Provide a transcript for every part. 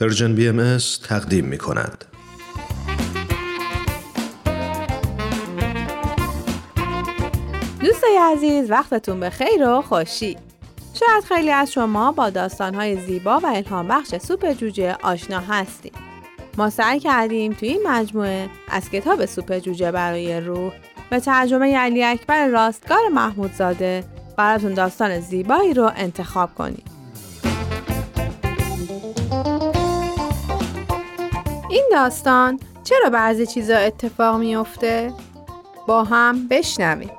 Persian BM تقدیم می کند. دوستای عزیز وقتتون به خیر و خوشی. شاید خیلی از شما با داستانهای زیبا و الهام بخش سوپ جوجه آشنا هستیم ما سعی کردیم توی این مجموعه از کتاب سوپ جوجه برای روح به ترجمه علی اکبر راستگار محمودزاده براتون داستان زیبایی رو انتخاب کنیم. داستان چرا بعضی چیزا اتفاق میافته؟ با هم بشنویم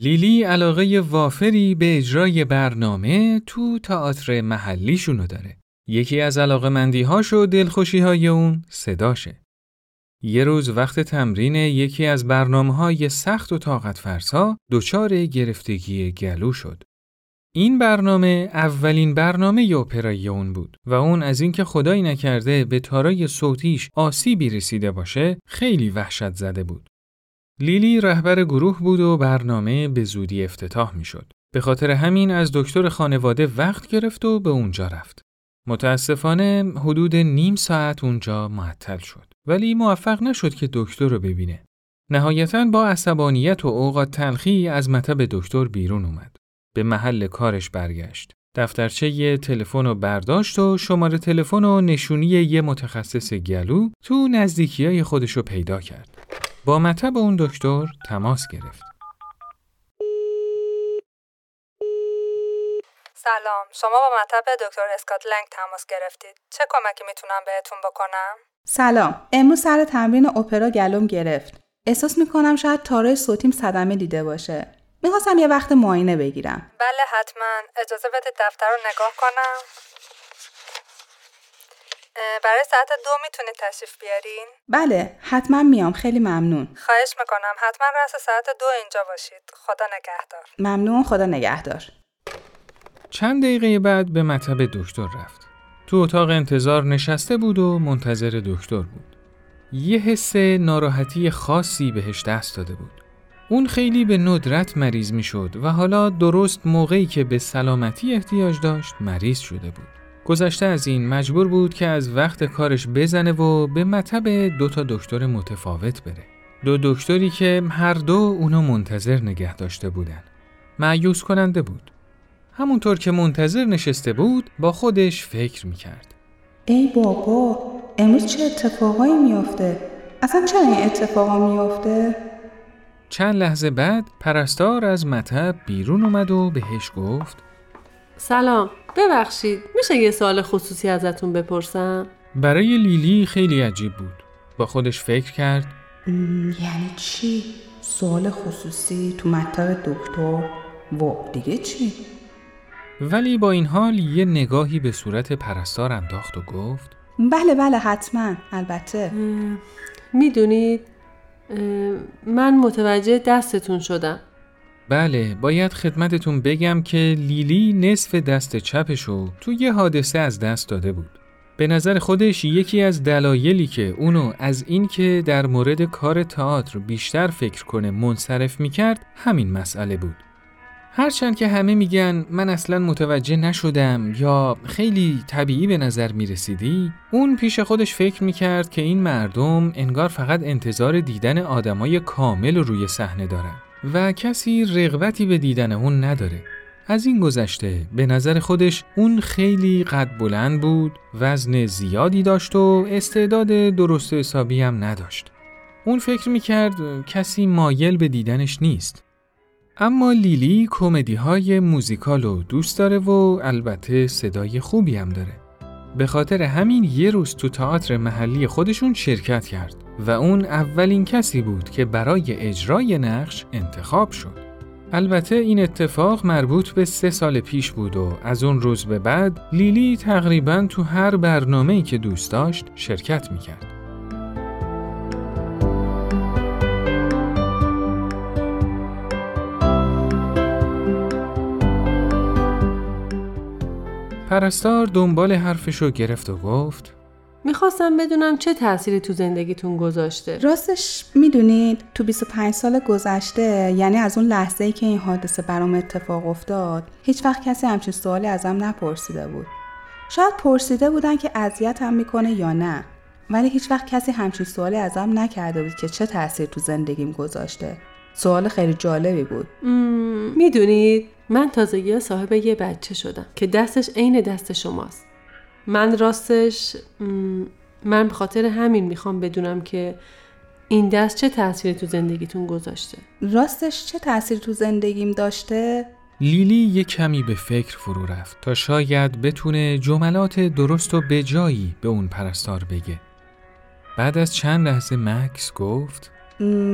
لیلی علاقه وافری به اجرای برنامه تو تئاتر محلیشونو داره. یکی از علاقه مندیهاش و دلخوشی های اون صداشه. یه روز وقت تمرین یکی از برنامه های سخت و طاقت فرسا دچار گرفتگی گلو شد. این برنامه اولین برنامه اپرای اون بود و اون از اینکه خدایی نکرده به تارای صوتیش آسیبی رسیده باشه خیلی وحشت زده بود. لیلی رهبر گروه بود و برنامه به زودی افتتاح می شد. به خاطر همین از دکتر خانواده وقت گرفت و به اونجا رفت. متاسفانه حدود نیم ساعت اونجا معطل شد ولی موفق نشد که دکتر رو ببینه. نهایتا با عصبانیت و اوقات تلخی از مطب دکتر بیرون اومد. به محل کارش برگشت. دفترچه یه تلفن رو برداشت و شماره تلفن و نشونی یه متخصص گلو تو نزدیکی های خودش رو پیدا کرد. با مطب اون دکتر تماس گرفت. سلام. شما با مطب دکتر اسکاتلنگ تماس گرفتید. چه کمکی می‌تونم بهتون بکنم؟ سلام. امروز سر تمرین اپرا گلوم گرفت. احساس می‌کنم شاید تارای صوتیم صدمه دیده باشه. می‌خواستم یه وقت معاینه بگیرم. بله حتما. اجازه بدید دفتر رو نگاه کنم. برای ساعت دو می‌تونید تشریف بیارین؟ بله حتما میام. خیلی ممنون. خواهش می‌کنم. حتما رأس ساعت دو اینجا باشید. خدا نگهدار. ممنون. خدا نگهدار. چند دقیقه بعد به مطب دکتر رفت. تو اتاق انتظار نشسته بود و منتظر دکتر بود. یه حس ناراحتی خاصی بهش دست داده بود. اون خیلی به ندرت مریض می شد و حالا درست موقعی که به سلامتی احتیاج داشت مریض شده بود. گذشته از این مجبور بود که از وقت کارش بزنه و به مطب دو تا دکتر متفاوت بره. دو دکتری که هر دو اونو منتظر نگه داشته بودن. معیوس کننده بود. همونطور که منتظر نشسته بود با خودش فکر می‌کرد. ای بابا امروز چه اتفاقایی میافته؟ اصلا چرا این اتفاقا میافته؟ چند لحظه بعد پرستار از مطب بیرون اومد و بهش گفت سلام ببخشید میشه یه سوال خصوصی ازتون بپرسم؟ برای لیلی خیلی عجیب بود. با خودش فکر کرد یعنی چی؟ سوال خصوصی تو مطب دکتر؟ و دیگه چی؟ ولی با این حال یه نگاهی به صورت پرستار انداخت و گفت بله بله حتما البته. می‌دونید من متوجه دستتون شدم. بله باید خدمتتون بگم که لیلی نصف دست چپشو تو یه حادثه از دست داده بود. به نظر خودش یکی از دلایلی که اونو از اینکه در مورد کار تئاتر بیشتر فکر کنه منصرف می‌کرد همین مسئله بود. هرچند که همه میگن من اصلا متوجه نشدم یا خیلی طبیعی به نظر می‌رسیدی اون پیش خودش فکر می‌کرد که این مردم انگار فقط انتظار دیدن آدمای کامل رو روی صحنه دارن و کسی رغبتی به دیدن اون نداره. از این گذشته به نظر خودش اون خیلی قد بلند بود وزن زیادی داشت و استعداد درست حسابی هم نداشت. اون فکر می‌کرد کسی مایل به دیدنش نیست. اما لیلی کمدی های موزیکال رو دوست داره و البته صدای خوبی هم داره. به خاطر همین یه روز تو تئاتر محلی خودشون شرکت کرد و اون اولین کسی بود که برای اجرای نقش انتخاب شد. البته این اتفاق مربوط به سه سال پیش بود و از اون روز به بعد لیلی تقریبا تو هر برنامه‌ای که دوست داشت شرکت می‌کرد. پرستار دنبال حرفشو گرفت و گفت می‌خواستم بدونم چه تأثیری تو زندگیتون گذاشته. راستش می‌دونید تو 25 سال گذشته یعنی از اون لحظه ای که این حادثه برام اتفاق افتاد هیچ وقت کسی همچین سوالی ازم نپرسیده بود. شاید پرسیده بودن که اذیتم می‌کنه یا نه ولی هیچ وقت کسی همچین سوالی ازم نکرده بود که چه تاثیر تو زندگیم گذاشته. سوال خیلی جالبی بود. می‌دونید من تازگی صاحب یه بچه شدم که دستش عین دست شماست. من راستش من به خاطر همین می‌خوام بدونم که این دست چه تأثیری تو زندگیتون گذاشته. راستش چه تاثیر تو زندگیم داشته؟ لیلی یه کمی به فکر فرو رفت تا شاید بتونه جملات درست و به جایی به اون پرستار بگه. بعد از چند لحظه مکس گفت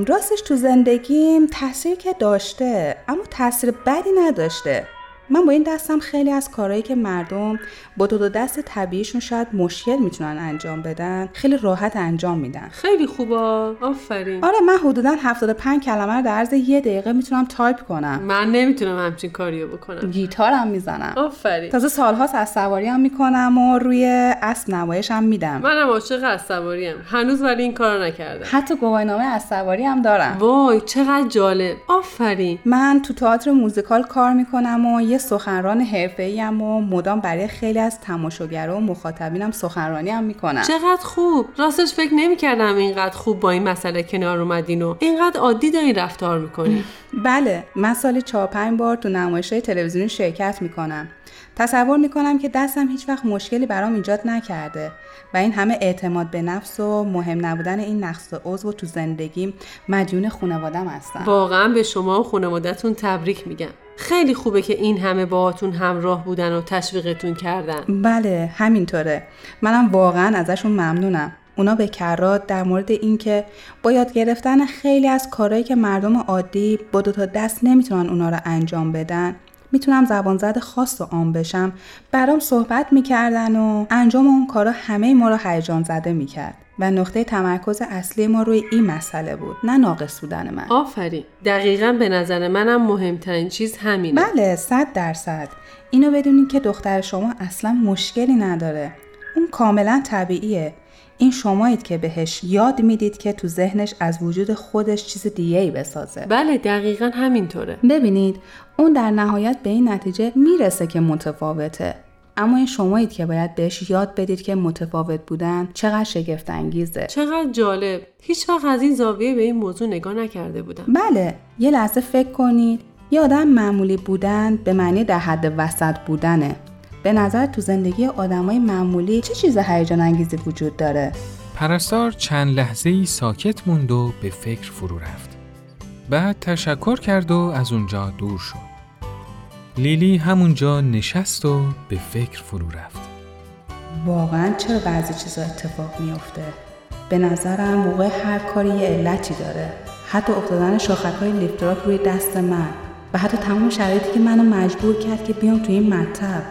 راستش تو زندگیم تاثیر که داشته اما تاثیر بدی نداشته. من با این دستم خیلی از کارهایی که مردم با دو, دو دست طبیعیشون شاید مشکل می‌تونن انجام بدن خیلی راحت انجام میدم. خیلی خوبه. آفرین. آره من حدودا 75 کلمه رو در عرض یه دقیقه می‌تونم تایپ کنم. من نمی‌تونم همچین کاریو بکنم. گیتارم می‌زنم. آفرین. تازه سالهاست اسب سواری هم می‌کنم و روی اسب نمایش هم میدم. منم عاشق از سواریم. هنوز ولی این کارو نکردم. حتی گواهینامه از سواری هم دارم. وای چقدر جالب. آفرین. من تو تئاتر موزیکال کار می‌کنم و یه سخنران حرفه‌ای ام و مدام برای خیلی از تماشاگرها و مخاطبینم سخنرانی هم می‌کنم. چقدر خوب. راستش فکر نمی‌کردم اینقدر خوب با این مسئله کنار اومدین و اینقدر عادی دارین رفتار می‌کنین. بله من سالی چهار پنج بار تو نمایش های تلویزیونی شرکت می‌کنم. تصور می‌کنم که دستم هیچ وقت مشکلی برام ایجاد نکرده و این همه اعتماد به نفس و مهم نبودن این نقص عضو تو زندگیم مدیون خانوادم هستم واقعا به شما و خانوادتون تبریک میگم. خیلی خوبه که این همه باهاتون همراه بودن و تشویقتون کردن. بله همینطوره. منم واقعا ازشون ممنونم. اونا به کرات در مورد اینکه با یاد گرفتن خیلی از کارهایی که مردم عادی با دو تا دست نمی‌تونن اونا رو انجام بدن می‌تونم زبان زد خاص و عام بشم. برام صحبت می‌کردن و انجام اون کارا همه ما رو هیجان زده می‌کرد. و نقطه تمرکز اصلی ما روی این مسئله بود نه ناقص بودن من. آفرین. دقیقا به نظر منم مهمترین چیز همینه. بله صد درصد. اینو بدونید که دختر شما اصلا مشکلی نداره. اون کاملا طبیعیه. این شمایید که بهش یاد می‌دید که تو ذهنش از وجود خودش چیز دیگه ای بسازه. بله دقیقا همینطوره. ببینید اون در نهایت به این نتیجه می‌رسه که متفاوته. اما این شمایید که باید بهش یاد بدید که متفاوت بودن چقدر شگفت انگیزه. چقدر جالب. هیچ وقت از این زاویه به این موضوع نگاه نکرده بودم. بله یه لحظه فکر کنید. یه آدم معمولی بودن به معنی در حد وسط بودنه. به نظر تو زندگی آدمای معمولی چه چیز هیجان انگیزی وجود داره؟ پرستار چند لحظه ای ساکت موند و به فکر فرو رفت. بعد تشکر کرد و از اونجا دور شد. لیلی همونجا نشست و به فکر فرو رفت. واقعا چرا بعضی چیزا اتفاق میافته؟ به نظرم وقوع هر کاری یه علتی داره. حتی افتادن شاخک های لیفتراک روی دست من. و حتی تمام شرایطی که منو مجبور کرد که بیام تو این مطب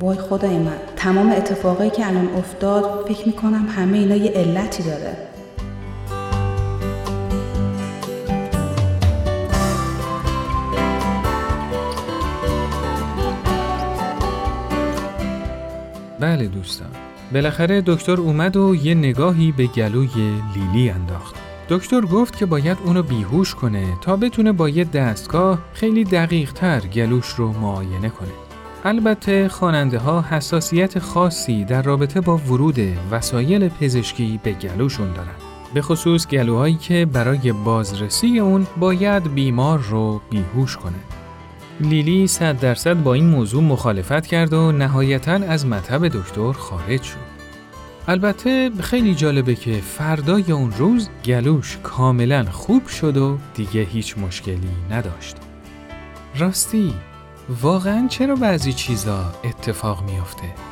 وای خدای من تمام اتفاقایی که الان افتاد فکر می‌کنم همه اینا یه علتی داره. بله دوستان. بالاخره دکتر اومد و یه نگاهی به گلوی لیلی انداخت. دکتر گفت که باید اونو بیهوش کنه تا بتونه با یه دستگاه خیلی دقیق تر گلوش رو معاینه کنه. البته خواننده ها حساسیت خاصی در رابطه با ورود وسایل پزشکی به گلوشون دارن. به خصوص گلوهایی که برای بازرسی اون باید بیمار رو بیهوش کنه. لیلی صد درصد با این موضوع مخالفت کرد و نهایتا از مطب دکتر خارج شد. البته خیلی جالبه که فردای اون روز گلوش کاملا خوب شد و دیگه هیچ مشکلی نداشت. راستی واقعا چرا بعضی چیزا اتفاق میافته؟